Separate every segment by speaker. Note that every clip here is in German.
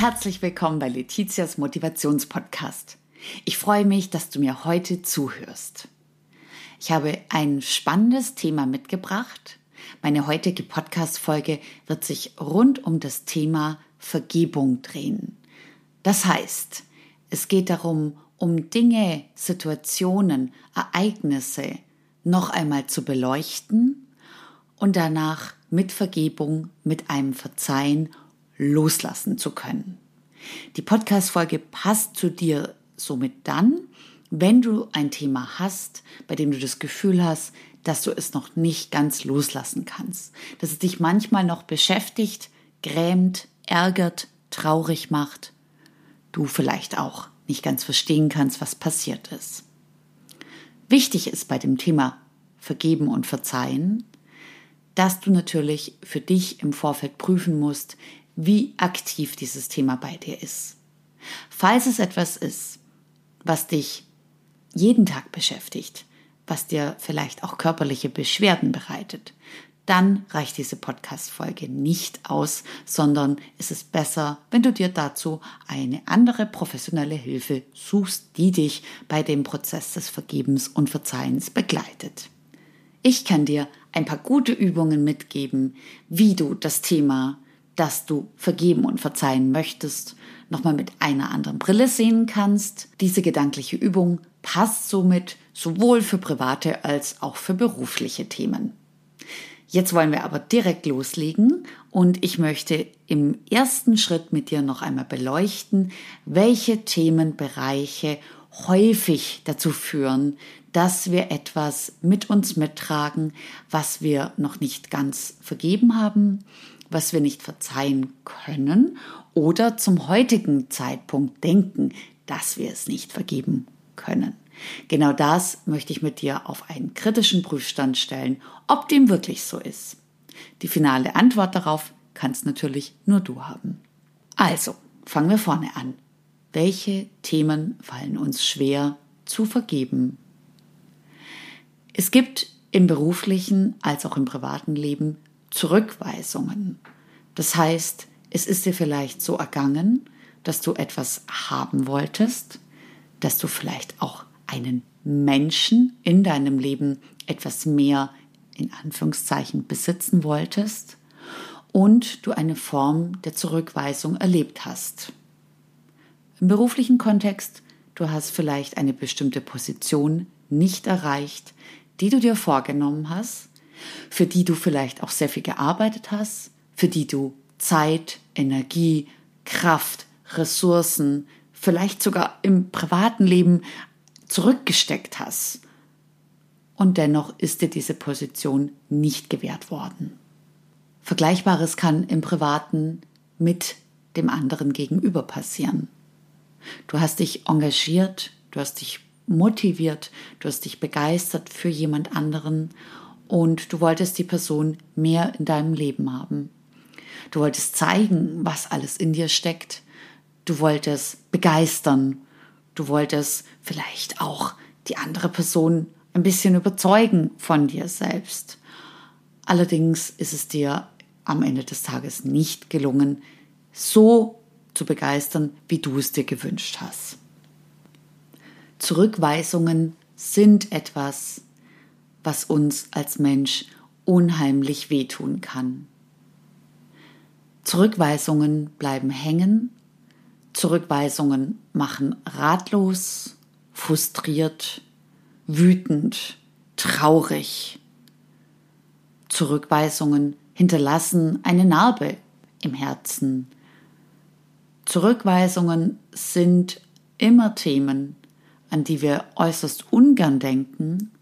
Speaker 1: herzlich willkommen bei Letizias Motivationspodcast. Ich freue mich, dass du mir heute zuhörst. Ich habe ein spannendes Thema mitgebracht. Meine heutige Podcast-Folge wird sich rund um das Thema Vergebung drehen. Das heißt, es geht darum, um Dinge, Situationen, Ereignisse noch einmal zu beleuchten und danach mit Vergebung, mit einem Verzeihen loslassen zu können. Die Podcast-Folge passt zu dir somit dann, wenn du ein Thema hast, bei dem du das Gefühl hast, dass du es noch nicht ganz loslassen kannst, dass es dich manchmal noch beschäftigt, grämt, ärgert, traurig macht, du vielleicht auch nicht ganz verstehen kannst, was passiert ist. Wichtig ist bei dem Thema Vergeben und Verzeihen, dass du natürlich für dich im Vorfeld prüfen musst, wie aktiv dieses Thema bei dir ist. Falls es etwas ist, was dich jeden Tag beschäftigt, was dir vielleicht auch körperliche Beschwerden bereitet, dann reicht diese Podcast-Folge nicht aus, sondern es ist besser, wenn du dir dazu eine andere professionelle Hilfe suchst, die dich bei dem Prozess des Vergebens und Verzeihens begleitet. Ich kann dir ein paar gute Übungen mitgeben, wie du das Thema dass du vergeben und verzeihen möchtest, nochmal mit einer anderen Brille sehen kannst. Diese gedankliche Übung passt somit sowohl für private als auch für berufliche Themen. Jetzt wollen wir aber direkt loslegen und ich möchte im ersten Schritt mit dir noch einmal beleuchten, welche Themenbereiche häufig dazu führen, dass wir etwas mit uns mittragen, was wir noch nicht ganz vergeben haben was wir nicht verzeihen können oder zum heutigen Zeitpunkt denken, dass wir es nicht vergeben können. Genau das möchte ich mit dir auf einen kritischen Prüfstand stellen, ob dem wirklich so ist. Die finale Antwort darauf kannst natürlich nur du haben. Also, fangen wir vorne an. Welche Themen fallen uns schwer zu vergeben? Es gibt im beruflichen als auch im privaten Leben Zurückweisungen. Das heißt, es ist dir vielleicht so ergangen, dass du etwas haben wolltest, dass du vielleicht auch einen Menschen in deinem Leben etwas mehr in Anführungszeichen besitzen wolltest und du eine Form der Zurückweisung erlebt hast. Im beruflichen Kontext, du hast vielleicht eine bestimmte Position nicht erreicht, die du dir vorgenommen hast für die du vielleicht auch sehr viel gearbeitet hast, für die du Zeit, Energie, Kraft, Ressourcen, vielleicht sogar im privaten Leben zurückgesteckt hast. Und dennoch ist dir diese Position nicht gewährt worden. Vergleichbares kann im privaten mit dem anderen gegenüber passieren. Du hast dich engagiert, du hast dich motiviert, du hast dich begeistert für jemand anderen und du wolltest die Person mehr in deinem Leben haben. Du wolltest zeigen, was alles in dir steckt. Du wolltest begeistern. Du wolltest vielleicht auch die andere Person ein bisschen überzeugen von dir selbst. Allerdings ist es dir am Ende des Tages nicht gelungen, so zu begeistern, wie du es dir gewünscht hast. Zurückweisungen sind etwas, was uns als Mensch unheimlich wehtun kann. Zurückweisungen bleiben hängen, Zurückweisungen machen ratlos, frustriert, wütend, traurig. Zurückweisungen hinterlassen eine Narbe im Herzen. Zurückweisungen sind immer Themen, an die wir äußerst ungern denken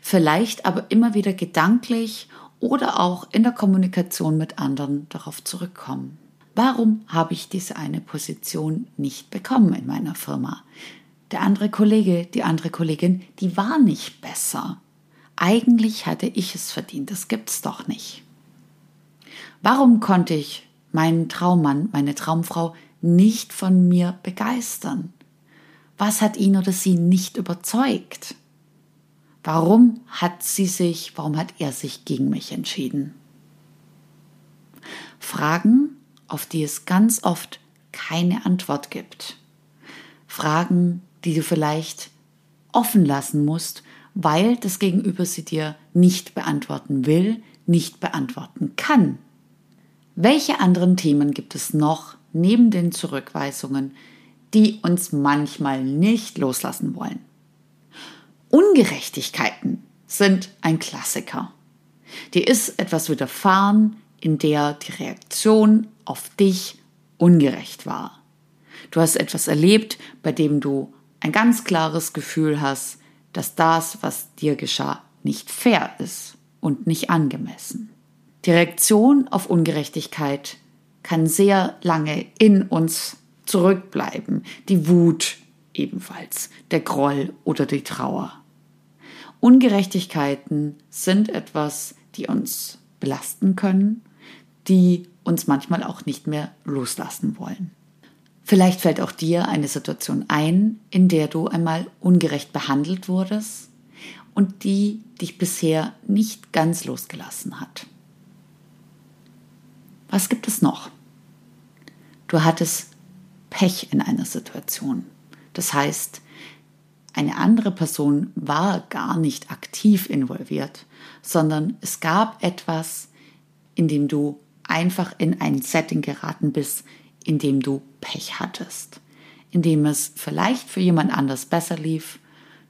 Speaker 1: vielleicht aber immer wieder gedanklich oder auch in der Kommunikation mit anderen darauf zurückkommen. Warum habe ich diese eine Position nicht bekommen in meiner Firma? Der andere Kollege, die andere Kollegin, die war nicht besser. Eigentlich hatte ich es verdient, das gibt's doch nicht. Warum konnte ich meinen Traummann, meine Traumfrau nicht von mir begeistern? Was hat ihn oder sie nicht überzeugt? Warum hat sie sich, warum hat er sich gegen mich entschieden? Fragen, auf die es ganz oft keine Antwort gibt. Fragen, die du vielleicht offen lassen musst, weil das Gegenüber sie dir nicht beantworten will, nicht beantworten kann. Welche anderen Themen gibt es noch neben den Zurückweisungen, die uns manchmal nicht loslassen wollen? Ungerechtigkeiten sind ein Klassiker. Dir ist etwas widerfahren, in der die Reaktion auf dich ungerecht war. Du hast etwas erlebt, bei dem du ein ganz klares Gefühl hast, dass das, was dir geschah, nicht fair ist und nicht angemessen. Die Reaktion auf Ungerechtigkeit kann sehr lange in uns zurückbleiben. Die Wut ebenfalls, der Groll oder die Trauer. Ungerechtigkeiten sind etwas, die uns belasten können, die uns manchmal auch nicht mehr loslassen wollen. Vielleicht fällt auch dir eine Situation ein, in der du einmal ungerecht behandelt wurdest und die dich bisher nicht ganz losgelassen hat. Was gibt es noch? Du hattest Pech in einer Situation. Das heißt, eine andere Person war gar nicht aktiv involviert, sondern es gab etwas, in dem du einfach in ein Setting geraten bist, in dem du Pech hattest, in dem es vielleicht für jemand anders besser lief,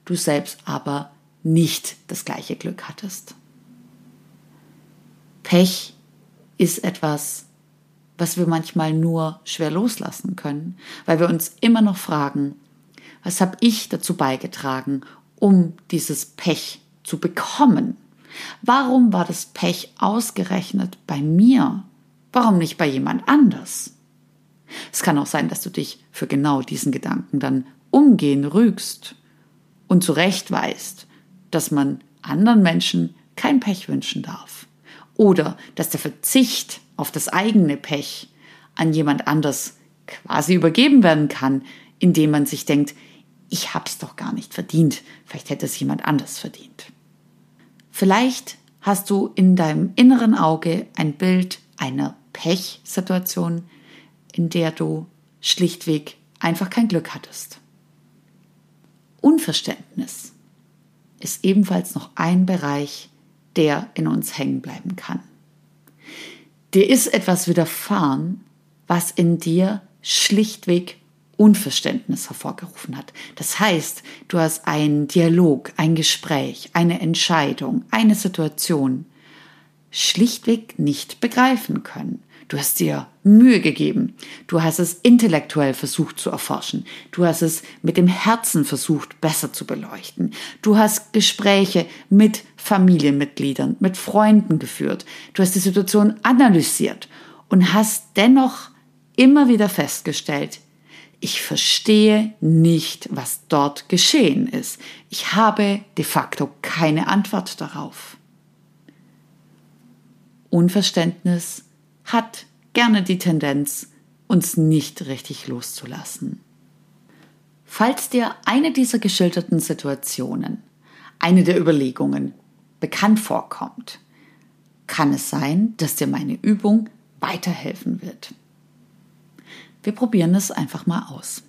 Speaker 1: du selbst aber nicht das gleiche Glück hattest. Pech ist etwas, was wir manchmal nur schwer loslassen können, weil wir uns immer noch fragen, was habe ich dazu beigetragen, um dieses Pech zu bekommen? Warum war das Pech ausgerechnet bei mir? Warum nicht bei jemand anders? Es kann auch sein, dass du dich für genau diesen Gedanken dann umgehen rügst und zurecht weißt, dass man anderen Menschen kein Pech wünschen darf. Oder dass der Verzicht auf das eigene Pech an jemand anders quasi übergeben werden kann, indem man sich denkt, ich hab's doch gar nicht verdient, vielleicht hätte es jemand anders verdient. Vielleicht hast du in deinem inneren Auge ein Bild einer Pechsituation, in der du schlichtweg einfach kein Glück hattest. Unverständnis ist ebenfalls noch ein Bereich, der in uns hängen bleiben kann. Dir ist etwas widerfahren, was in dir schlichtweg Unverständnis hervorgerufen hat. Das heißt, du hast einen Dialog, ein Gespräch, eine Entscheidung, eine Situation schlichtweg nicht begreifen können. Du hast dir Mühe gegeben. Du hast es intellektuell versucht zu erforschen. Du hast es mit dem Herzen versucht, besser zu beleuchten. Du hast Gespräche mit Familienmitgliedern, mit Freunden geführt. Du hast die Situation analysiert und hast dennoch immer wieder festgestellt, ich verstehe nicht, was dort geschehen ist. Ich habe de facto keine Antwort darauf. Unverständnis hat gerne die Tendenz, uns nicht richtig loszulassen. Falls dir eine dieser geschilderten Situationen, eine der Überlegungen bekannt vorkommt, kann es sein, dass dir meine Übung weiterhelfen wird. Wir probieren es einfach mal aus.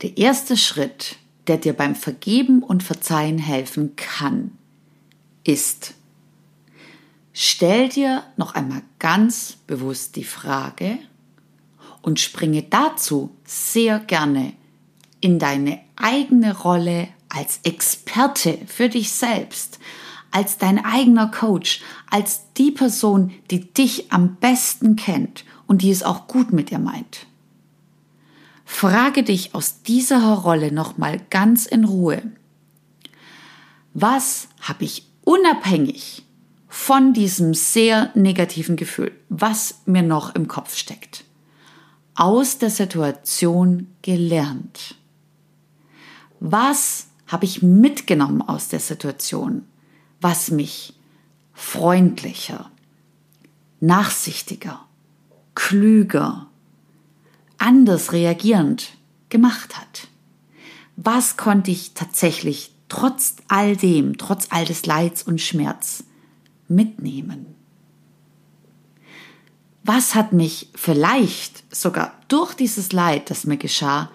Speaker 1: Der erste Schritt, der dir beim Vergeben und Verzeihen helfen kann, ist, Stell dir noch einmal ganz bewusst die Frage und springe dazu sehr gerne in deine eigene Rolle als Experte für dich selbst, als dein eigener Coach, als die Person, die dich am besten kennt und die es auch gut mit dir meint. Frage dich aus dieser Rolle nochmal ganz in Ruhe. Was habe ich unabhängig von diesem sehr negativen Gefühl, was mir noch im Kopf steckt, aus der Situation gelernt? Was habe ich mitgenommen aus der Situation, was mich freundlicher, nachsichtiger, klüger, anders reagierend gemacht hat? Was konnte ich tatsächlich trotz all dem, trotz all des Leids und Schmerz mitnehmen. Was hat mich vielleicht sogar durch dieses Leid, das mir geschah,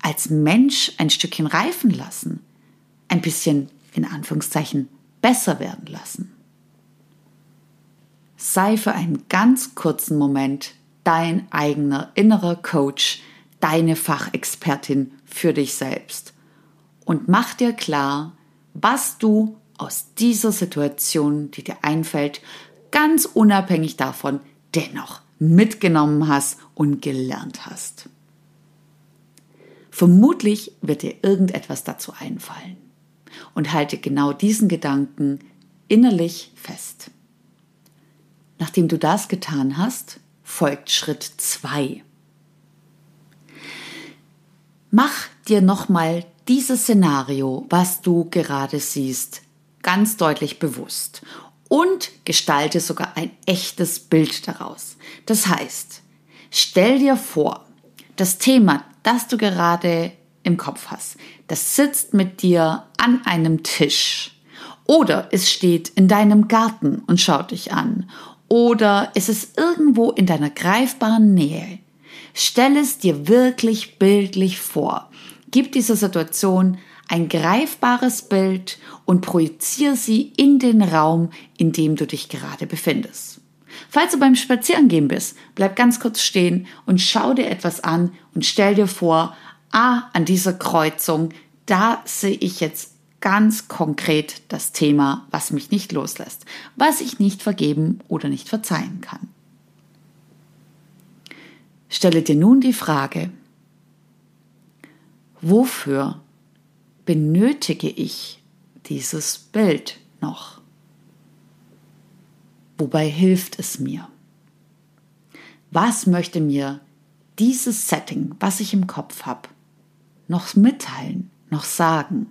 Speaker 1: als Mensch ein Stückchen reifen lassen, ein bisschen in Anführungszeichen besser werden lassen? Sei für einen ganz kurzen Moment dein eigener innerer Coach, deine Fachexpertin für dich selbst und mach dir klar, was du aus dieser Situation, die dir einfällt, ganz unabhängig davon dennoch mitgenommen hast und gelernt hast. Vermutlich wird dir irgendetwas dazu einfallen und halte genau diesen Gedanken innerlich fest. Nachdem du das getan hast, folgt Schritt 2. Mach dir nochmal dieses Szenario, was du gerade siehst, ganz deutlich bewusst und gestalte sogar ein echtes Bild daraus. Das heißt, stell dir vor, das Thema, das du gerade im Kopf hast, das sitzt mit dir an einem Tisch oder es steht in deinem Garten und schaut dich an oder es ist irgendwo in deiner greifbaren Nähe. Stell es dir wirklich bildlich vor. Gib dieser Situation ein greifbares Bild und projiziere sie in den Raum, in dem du dich gerade befindest. Falls du beim Spazierengehen bist, bleib ganz kurz stehen und schau dir etwas an und stell dir vor, ah, an dieser Kreuzung, da sehe ich jetzt ganz konkret das Thema, was mich nicht loslässt, was ich nicht vergeben oder nicht verzeihen kann. Stelle dir nun die Frage, wofür benötige ich dieses Bild noch? Wobei hilft es mir? Was möchte mir dieses Setting, was ich im Kopf habe, noch mitteilen, noch sagen?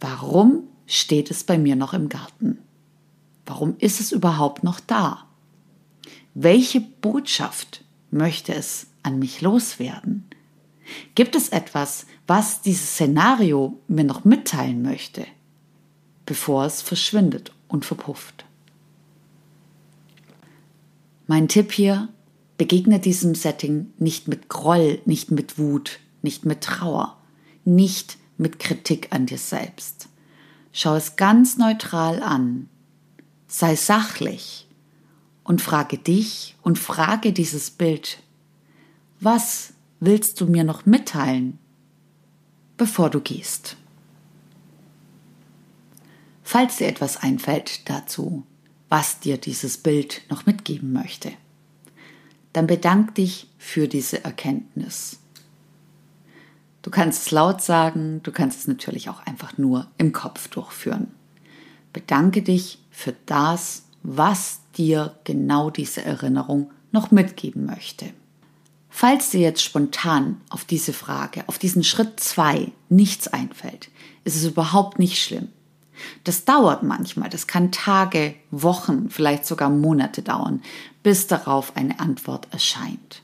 Speaker 1: Warum steht es bei mir noch im Garten? Warum ist es überhaupt noch da? Welche Botschaft möchte es an mich loswerden? Gibt es etwas, was dieses Szenario mir noch mitteilen möchte, bevor es verschwindet und verpufft? Mein Tipp hier, begegne diesem Setting nicht mit Groll, nicht mit Wut, nicht mit Trauer, nicht mit Kritik an dir selbst. Schau es ganz neutral an, sei sachlich und frage dich und frage dieses Bild, was willst du mir noch mitteilen, bevor du gehst? Falls dir etwas einfällt dazu, was dir dieses Bild noch mitgeben möchte, dann bedank dich für diese Erkenntnis. Du kannst es laut sagen, du kannst es natürlich auch einfach nur im Kopf durchführen. Bedanke dich für das, was dir genau diese Erinnerung noch mitgeben möchte. Falls dir jetzt spontan auf diese Frage, auf diesen Schritt zwei nichts einfällt, ist es überhaupt nicht schlimm. Das dauert manchmal, das kann Tage, Wochen, vielleicht sogar Monate dauern, bis darauf eine Antwort erscheint.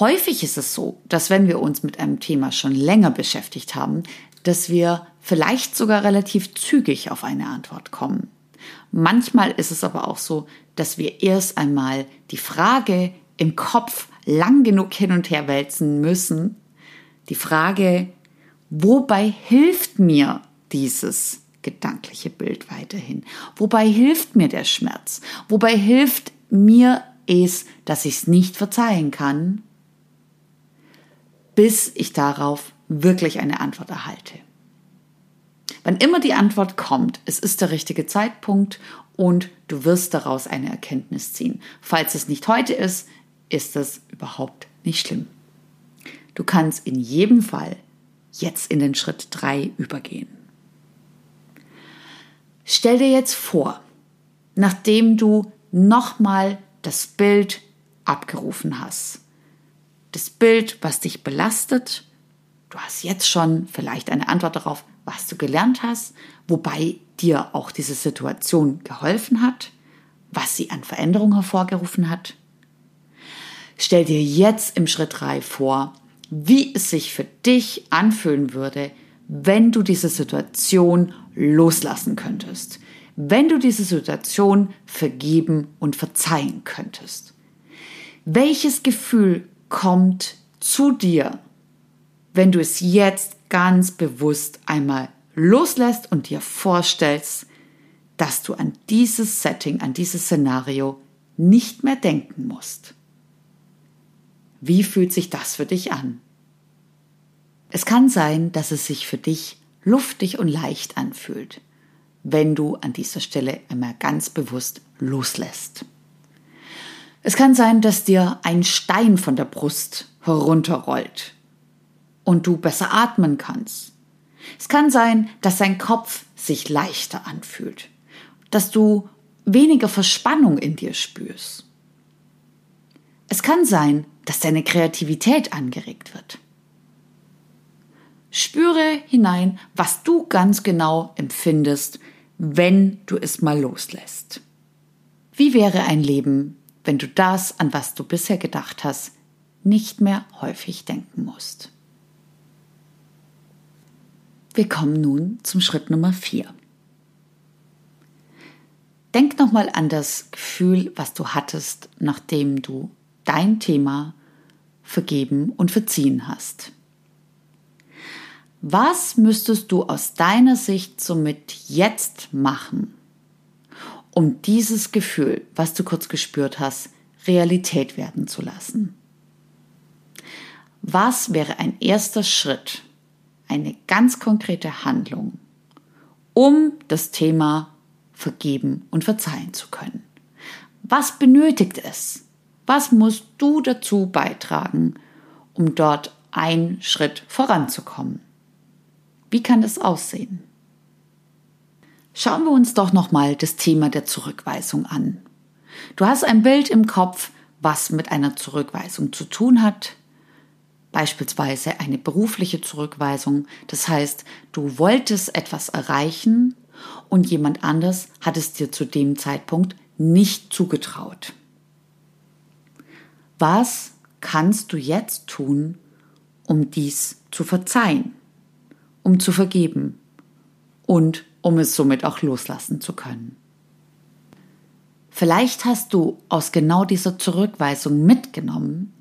Speaker 1: Häufig ist es so, dass wenn wir uns mit einem Thema schon länger beschäftigt haben, dass wir vielleicht sogar relativ zügig auf eine Antwort kommen. Manchmal ist es aber auch so, dass wir erst einmal die Frage im Kopf lang genug hin und her wälzen müssen. Die Frage, wobei hilft mir dieses gedankliche Bild weiterhin? Wobei hilft mir der Schmerz? Wobei hilft mir es, dass ich es nicht verzeihen kann, bis ich darauf wirklich eine Antwort erhalte? Wann immer die Antwort kommt, es ist der richtige Zeitpunkt und du wirst daraus eine Erkenntnis ziehen. Falls es nicht heute ist, ist das überhaupt nicht schlimm. Du kannst in jedem Fall jetzt in den Schritt 3 übergehen. Stell dir jetzt vor, nachdem du nochmal das Bild abgerufen hast, das Bild, was dich belastet, du hast jetzt schon vielleicht eine Antwort darauf, was du gelernt hast, wobei dir auch diese Situation geholfen hat, was sie an Veränderung hervorgerufen hat. Stell dir jetzt im Schritt 3 vor, wie es sich für dich anfühlen würde, wenn du diese Situation loslassen könntest. wenn du diese Situation vergeben und verzeihen könntest? Welches Gefühl kommt zu dir, wenn du es jetzt ganz bewusst einmal loslässt und dir vorstellst, dass du an dieses Setting, an dieses Szenario nicht mehr denken musst. Wie fühlt sich das für dich an? Es kann sein, dass es sich für dich luftig und leicht anfühlt, wenn du an dieser Stelle einmal ganz bewusst loslässt. Es kann sein, dass dir ein Stein von der Brust herunterrollt und du besser atmen kannst. Es kann sein, dass dein Kopf sich leichter anfühlt, dass du weniger Verspannung in dir spürst. Es kann sein, dass deine Kreativität angeregt wird. Spüre hinein, was du ganz genau empfindest, wenn du es mal loslässt. Wie wäre ein Leben, wenn du das, an was du bisher gedacht hast, nicht mehr häufig denken musst? Wir kommen nun zum Schritt Nummer vier. Denk nochmal an das Gefühl, was du hattest, nachdem du dein Thema vergeben und verziehen hast. Was müsstest du aus deiner Sicht somit jetzt machen, um dieses Gefühl, was du kurz gespürt hast, Realität werden zu lassen? Was wäre ein erster Schritt, eine ganz konkrete Handlung, um das Thema vergeben und verzeihen zu können. Was benötigt es? Was musst du dazu beitragen, um dort einen Schritt voranzukommen? Wie kann das aussehen? Schauen wir uns doch nochmal das Thema der Zurückweisung an. Du hast ein Bild im Kopf, was mit einer Zurückweisung zu tun hat. Beispielsweise eine berufliche Zurückweisung. Das heißt, du wolltest etwas erreichen und jemand anders hat es dir zu dem Zeitpunkt nicht zugetraut. Was kannst du jetzt tun, um dies zu verzeihen, um zu vergeben und um es somit auch loslassen zu können? Vielleicht hast du aus genau dieser Zurückweisung mitgenommen,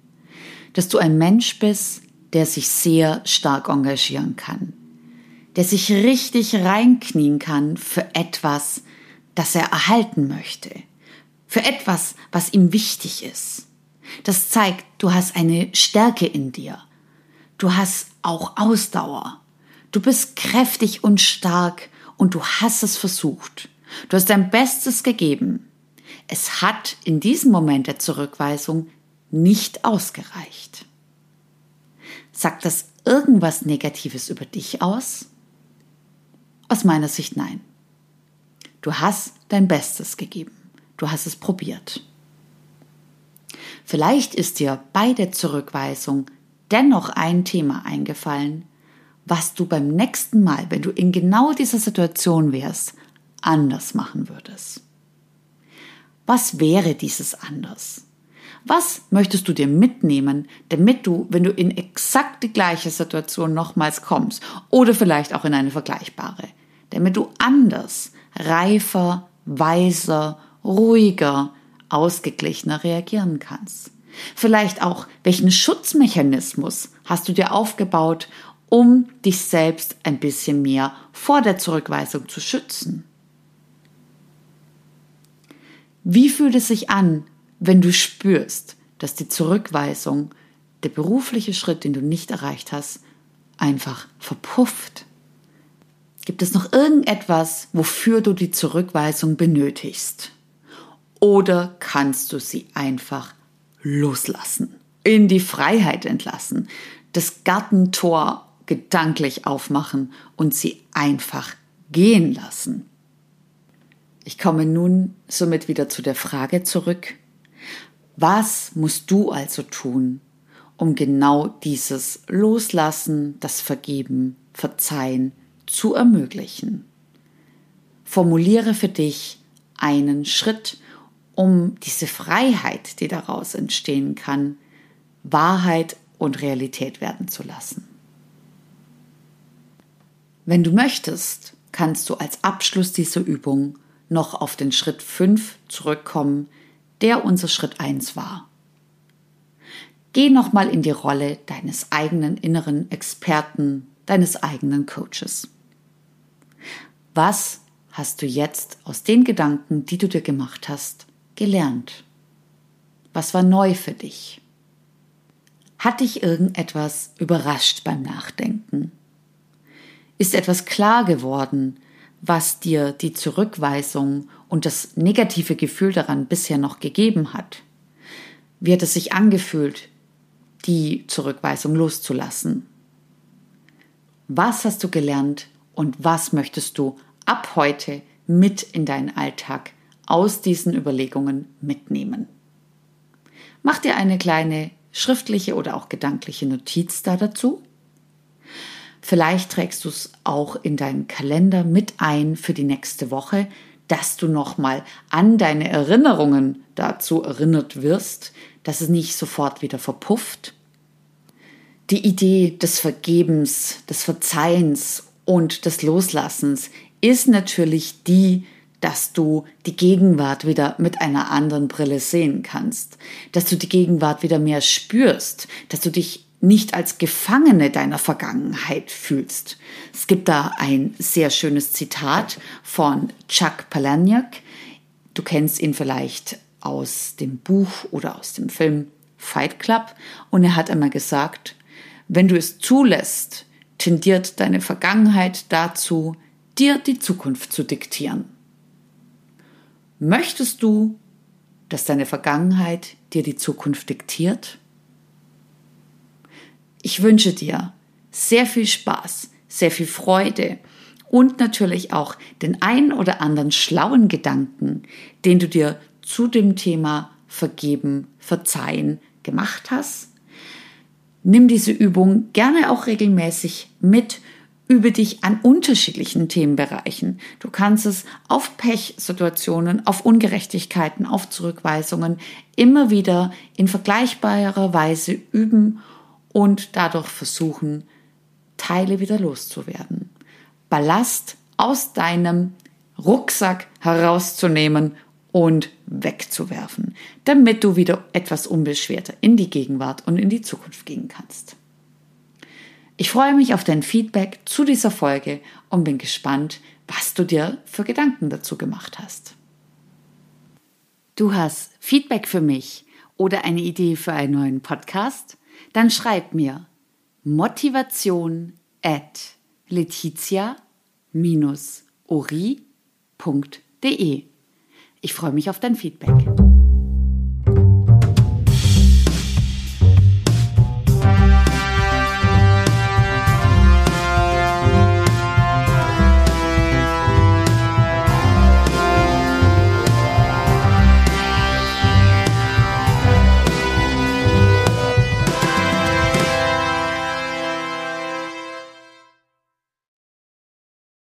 Speaker 1: dass du ein Mensch bist, der sich sehr stark engagieren kann, der sich richtig reinknien kann für etwas, das er erhalten möchte, für etwas, was ihm wichtig ist. Das zeigt, du hast eine Stärke in dir. Du hast auch Ausdauer. Du bist kräftig und stark und du hast es versucht. Du hast dein Bestes gegeben. Es hat in diesem Moment der Zurückweisung nicht ausgereicht. Sagt das irgendwas Negatives über dich aus? Aus meiner Sicht nein. Du hast dein Bestes gegeben. Du hast es probiert. Vielleicht ist dir bei der Zurückweisung dennoch ein Thema eingefallen, was du beim nächsten Mal, wenn du in genau dieser Situation wärst, anders machen würdest. Was wäre dieses anders? Was möchtest du dir mitnehmen, damit du, wenn du in exakt die gleiche Situation nochmals kommst oder vielleicht auch in eine vergleichbare, damit du anders, reifer, weiser, ruhiger, ausgeglichener reagieren kannst? Vielleicht auch, welchen Schutzmechanismus hast du dir aufgebaut, um dich selbst ein bisschen mehr vor der Zurückweisung zu schützen? Wie fühlt es sich an, wenn du spürst, dass die Zurückweisung, der berufliche Schritt, den du nicht erreicht hast, einfach verpufft? Gibt es noch irgendetwas, wofür du die Zurückweisung benötigst? Oder kannst du sie einfach loslassen, in die Freiheit entlassen, das Gartentor gedanklich aufmachen und sie einfach gehen lassen? Ich komme nun somit wieder zu der Frage zurück, was musst du also tun, um genau dieses Loslassen, das Vergeben, Verzeihen zu ermöglichen? Formuliere für dich einen Schritt, um diese Freiheit, die daraus entstehen kann, Wahrheit und Realität werden zu lassen. Wenn du möchtest, kannst du als Abschluss dieser Übung noch auf den Schritt 5 zurückkommen, der unser Schritt 1 war. Geh nochmal in die Rolle deines eigenen inneren Experten, deines eigenen Coaches. Was hast du jetzt aus den Gedanken, die du dir gemacht hast, gelernt? Was war neu für dich? Hat dich irgendetwas überrascht beim Nachdenken? Ist etwas klar geworden, was dir die Zurückweisung und das negative Gefühl daran bisher noch gegeben hat? Wie hat es sich angefühlt, die Zurückweisung loszulassen? Was hast du gelernt und was möchtest du ab heute mit in deinen Alltag aus diesen Überlegungen mitnehmen? Mach dir eine kleine schriftliche oder auch gedankliche Notiz da dazu Vielleicht trägst du es auch in deinen Kalender mit ein für die nächste Woche, dass du nochmal an deine Erinnerungen dazu erinnert wirst, dass es nicht sofort wieder verpufft. Die Idee des Vergebens, des Verzeihens und des Loslassens ist natürlich die, dass du die Gegenwart wieder mit einer anderen Brille sehen kannst, dass du die Gegenwart wieder mehr spürst, dass du dich nicht als Gefangene deiner Vergangenheit fühlst. Es gibt da ein sehr schönes Zitat von Chuck Palahniuk. Du kennst ihn vielleicht aus dem Buch oder aus dem Film Fight Club und er hat einmal gesagt, wenn du es zulässt, tendiert deine Vergangenheit dazu, dir die Zukunft zu diktieren. Möchtest du, dass deine Vergangenheit dir die Zukunft diktiert? Ich wünsche dir sehr viel Spaß, sehr viel Freude und natürlich auch den ein oder anderen schlauen Gedanken, den du dir zu dem Thema Vergeben, Verzeihen gemacht hast. Nimm diese Übung gerne auch regelmäßig mit übe dich an unterschiedlichen Themenbereichen. Du kannst es auf Pechsituationen, auf Ungerechtigkeiten, auf Zurückweisungen immer wieder in vergleichbarer Weise üben und dadurch versuchen, Teile wieder loszuwerden. Ballast aus deinem Rucksack herauszunehmen und wegzuwerfen, damit du wieder etwas unbeschwerter in die Gegenwart und in die Zukunft gehen kannst. Ich freue mich auf dein Feedback zu dieser Folge und bin gespannt, was du dir für Gedanken dazu gemacht hast. Du hast Feedback für mich oder eine Idee für einen neuen Podcast? Dann schreib mir motivation at letizia-ori.de. Ich freue mich auf dein Feedback.